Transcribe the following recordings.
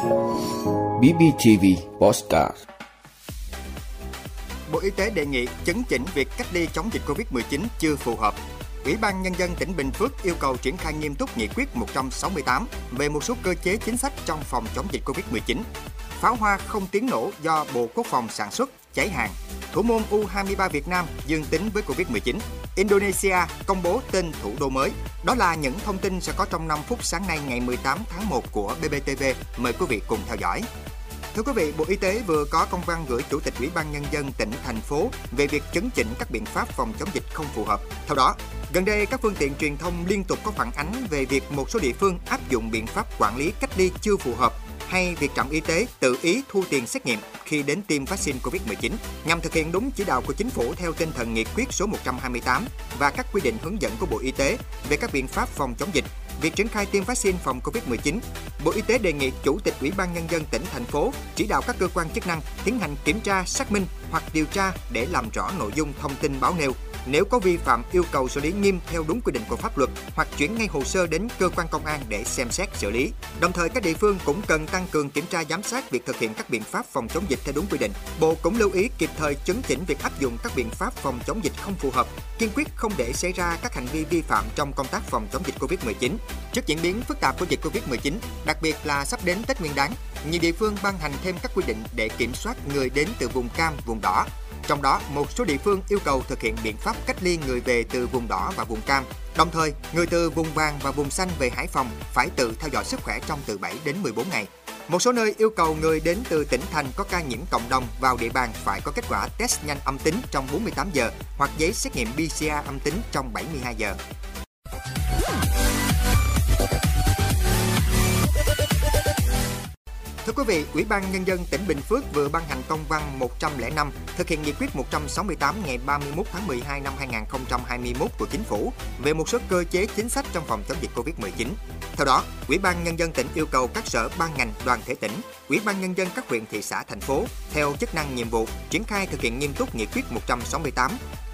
BBTV Postcard Bộ Y tế đề nghị chấn chỉnh việc cách ly chống dịch Covid-19 chưa phù hợp. Ủy ban Nhân dân tỉnh Bình Phước yêu cầu triển khai nghiêm túc nghị quyết 168 về một số cơ chế chính sách trong phòng chống dịch Covid-19. Pháo hoa không tiếng nổ do Bộ Quốc phòng sản xuất, cháy hàng. Thủ môn U23 Việt Nam dương tính với Covid-19. Indonesia công bố tên thủ đô mới. Đó là những thông tin sẽ có trong 5 phút sáng nay ngày 18 tháng 1 của BBTV. Mời quý vị cùng theo dõi. Thưa quý vị, Bộ Y tế vừa có công văn gửi Chủ tịch Ủy ban Nhân dân tỉnh, thành phố về việc chấn chỉnh các biện pháp phòng chống dịch không phù hợp. Theo đó, gần đây các phương tiện truyền thông liên tục có phản ánh về việc một số địa phương áp dụng biện pháp quản lý cách ly chưa phù hợp hay việc trạm y tế tự ý thu tiền xét nghiệm khi đến tiêm vaccine COVID-19 nhằm thực hiện đúng chỉ đạo của chính phủ theo tinh thần nghị quyết số 128 và các quy định hướng dẫn của Bộ Y tế về các biện pháp phòng chống dịch việc triển khai tiêm vaccine phòng COVID-19, Bộ Y tế đề nghị Chủ tịch Ủy ban Nhân dân tỉnh, thành phố chỉ đạo các cơ quan chức năng tiến hành kiểm tra, xác minh hoặc điều tra để làm rõ nội dung thông tin báo nêu. Nếu có vi phạm yêu cầu xử lý nghiêm theo đúng quy định của pháp luật hoặc chuyển ngay hồ sơ đến cơ quan công an để xem xét xử lý. Đồng thời các địa phương cũng cần tăng cường kiểm tra giám sát việc thực hiện các biện pháp phòng chống dịch theo đúng quy định. Bộ cũng lưu ý kịp thời chấn chỉnh việc áp dụng các biện pháp phòng chống dịch không phù hợp, kiên quyết không để xảy ra các hành vi vi phạm trong công tác phòng chống dịch Covid-19. Trước diễn biến phức tạp của dịch Covid-19, đặc biệt là sắp đến Tết Nguyên đán, nhiều địa phương ban hành thêm các quy định để kiểm soát người đến từ vùng cam, vùng đỏ. Trong đó, một số địa phương yêu cầu thực hiện biện pháp cách ly người về từ vùng đỏ và vùng cam. Đồng thời, người từ vùng vàng và vùng xanh về Hải Phòng phải tự theo dõi sức khỏe trong từ 7 đến 14 ngày. Một số nơi yêu cầu người đến từ tỉnh thành có ca nhiễm cộng đồng vào địa bàn phải có kết quả test nhanh âm tính trong 48 giờ hoặc giấy xét nghiệm PCR âm tính trong 72 giờ. Thưa quý vị, Ủy ban Nhân dân tỉnh Bình Phước vừa ban hành công văn 105 thực hiện nghị quyết 168 ngày 31 tháng 12 năm 2021 của Chính phủ về một số cơ chế chính sách trong phòng chống dịch Covid-19. Theo đó, Ủy ban Nhân dân tỉnh yêu cầu các sở ban ngành đoàn thể tỉnh, Ủy ban Nhân dân các huyện thị xã thành phố theo chức năng nhiệm vụ triển khai thực hiện nghiêm túc nghị quyết 168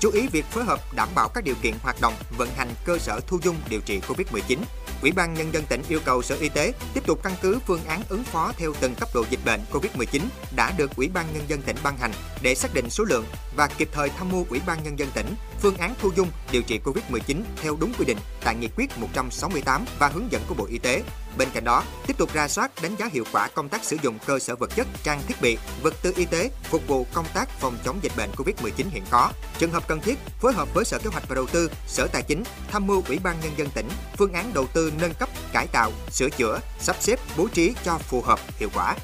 chú ý việc phối hợp đảm bảo các điều kiện hoạt động, vận hành cơ sở thu dung điều trị Covid-19. Ủy ban Nhân dân tỉnh yêu cầu Sở Y tế tiếp tục căn cứ phương án ứng phó theo từng cấp độ dịch bệnh Covid-19 đã được Ủy ban Nhân dân tỉnh ban hành để xác định số lượng và kịp thời tham mưu Ủy ban Nhân dân tỉnh phương án thu dung điều trị Covid-19 theo đúng quy định tại Nghị quyết 168 và hướng dẫn của Bộ Y tế. Bên cạnh đó, tiếp tục ra soát đánh giá hiệu quả công tác sử dụng cơ sở vật chất, trang thiết bị, vật tư y tế phục vụ công tác phòng chống dịch bệnh Covid-19 hiện có. Trường hợp cần thiết, phối hợp với Sở Kế hoạch và Đầu tư, Sở Tài chính tham mưu Ủy ban nhân dân tỉnh phương án đầu tư nâng cấp, cải tạo, sửa chữa, sắp xếp, bố trí cho phù hợp, hiệu quả.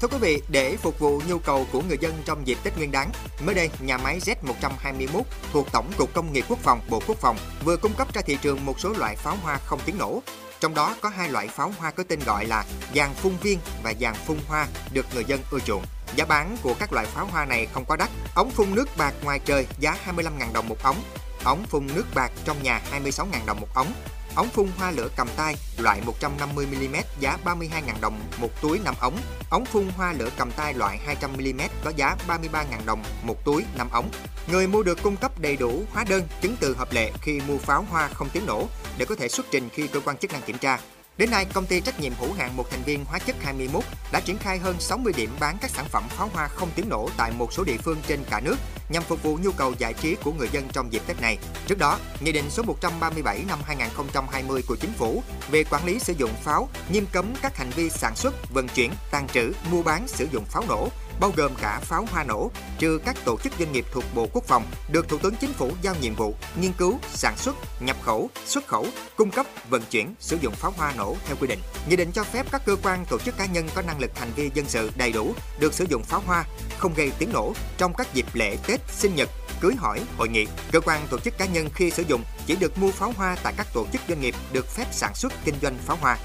Thưa quý vị, để phục vụ nhu cầu của người dân trong dịp Tết Nguyên đán, mới đây, nhà máy Z121 thuộc Tổng cục Công nghiệp Quốc phòng, Bộ Quốc phòng vừa cung cấp ra thị trường một số loại pháo hoa không tiếng nổ. Trong đó có hai loại pháo hoa có tên gọi là dàn phun viên và dàn phun hoa được người dân ưa chuộng. Giá bán của các loại pháo hoa này không quá đắt. Ống phun nước bạc ngoài trời giá 25.000 đồng một ống, ống phun nước bạc trong nhà 26.000 đồng một ống, ống phun hoa lửa cầm tay loại 150mm giá 32.000 đồng một túi 5 ống, ống phun hoa lửa cầm tay loại 200mm có giá 33.000 đồng một túi 5 ống. Người mua được cung cấp đầy đủ hóa đơn, chứng từ hợp lệ khi mua pháo hoa không tiếng nổ để có thể xuất trình khi cơ quan chức năng kiểm tra. Đến nay, công ty trách nhiệm hữu hạn một thành viên hóa chất 21 đã triển khai hơn 60 điểm bán các sản phẩm pháo hoa không tiếng nổ tại một số địa phương trên cả nước nhằm phục vụ nhu cầu giải trí của người dân trong dịp Tết này. Trước đó, Nghị định số 137 năm 2020 của Chính phủ về quản lý sử dụng pháo nghiêm cấm các hành vi sản xuất, vận chuyển, tàn trữ, mua bán sử dụng pháo nổ, bao gồm cả pháo hoa nổ, trừ các tổ chức doanh nghiệp thuộc Bộ Quốc phòng được Thủ tướng Chính phủ giao nhiệm vụ nghiên cứu, sản xuất, nhập khẩu, xuất khẩu, cung cấp, vận chuyển, sử dụng pháo hoa nổ theo quy định. Nghị định cho phép các cơ quan, tổ chức cá nhân có năng lực hành vi dân sự đầy đủ được sử dụng pháo hoa không gây tiếng nổ trong các dịp lễ Tết, sinh nhật, cưới hỏi, hội nghị. Cơ quan tổ chức cá nhân khi sử dụng chỉ được mua pháo hoa tại các tổ chức doanh nghiệp được phép sản xuất kinh doanh pháo hoa.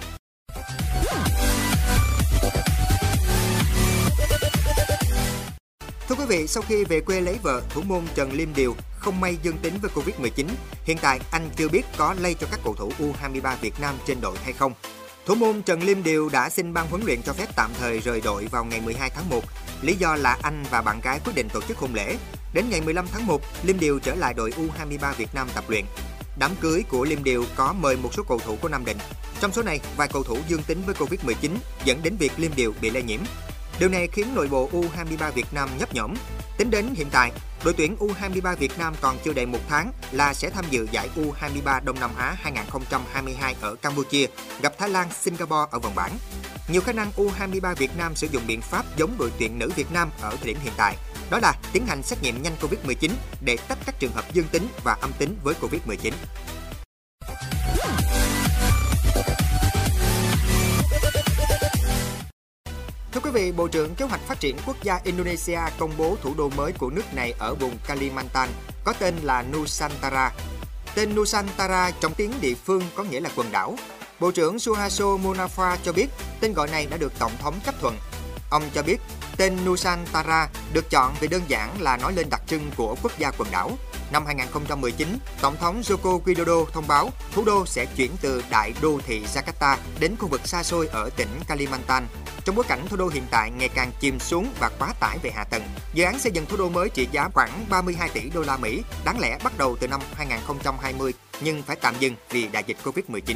Quý vị, sau khi về quê lấy vợ, thủ môn Trần Liêm Điều không may dương tính với Covid-19. Hiện tại, anh chưa biết có lây cho các cầu thủ U23 Việt Nam trên đội hay không. Thủ môn Trần Liêm Điều đã xin ban huấn luyện cho phép tạm thời rời đội vào ngày 12 tháng 1. Lý do là anh và bạn gái quyết định tổ chức hôn lễ. Đến ngày 15 tháng 1, Liêm Điều trở lại đội U23 Việt Nam tập luyện. đám cưới của Liêm Điều có mời một số cầu thủ của Nam Định. Trong số này, vài cầu thủ dương tính với Covid-19 dẫn đến việc Liêm Điều bị lây nhiễm. Điều này khiến nội bộ U23 Việt Nam nhấp nhổm. Tính đến hiện tại, đội tuyển U23 Việt Nam còn chưa đầy một tháng là sẽ tham dự giải U23 Đông Nam Á 2022 ở Campuchia, gặp Thái Lan, Singapore ở vòng bảng. Nhiều khả năng U23 Việt Nam sử dụng biện pháp giống đội tuyển nữ Việt Nam ở thời điểm hiện tại, đó là tiến hành xét nghiệm nhanh Covid-19 để tách các trường hợp dương tính và âm tính với Covid-19. Quý vị, Bộ trưởng Kế hoạch Phát triển Quốc gia Indonesia công bố thủ đô mới của nước này ở vùng Kalimantan, có tên là Nusantara. Tên Nusantara trong tiếng địa phương có nghĩa là quần đảo. Bộ trưởng Suharto Munafa cho biết tên gọi này đã được Tổng thống chấp thuận. Ông cho biết tên Nusantara được chọn vì đơn giản là nói lên đặc trưng của quốc gia quần đảo. Năm 2019, Tổng thống Joko Widodo thông báo thủ đô sẽ chuyển từ đại đô thị Jakarta đến khu vực xa xôi ở tỉnh Kalimantan. Trong bối cảnh thủ đô hiện tại ngày càng chìm xuống và quá tải về hạ tầng, dự án xây dựng thủ đô mới trị giá khoảng 32 tỷ đô la Mỹ, đáng lẽ bắt đầu từ năm 2020 nhưng phải tạm dừng vì đại dịch Covid-19.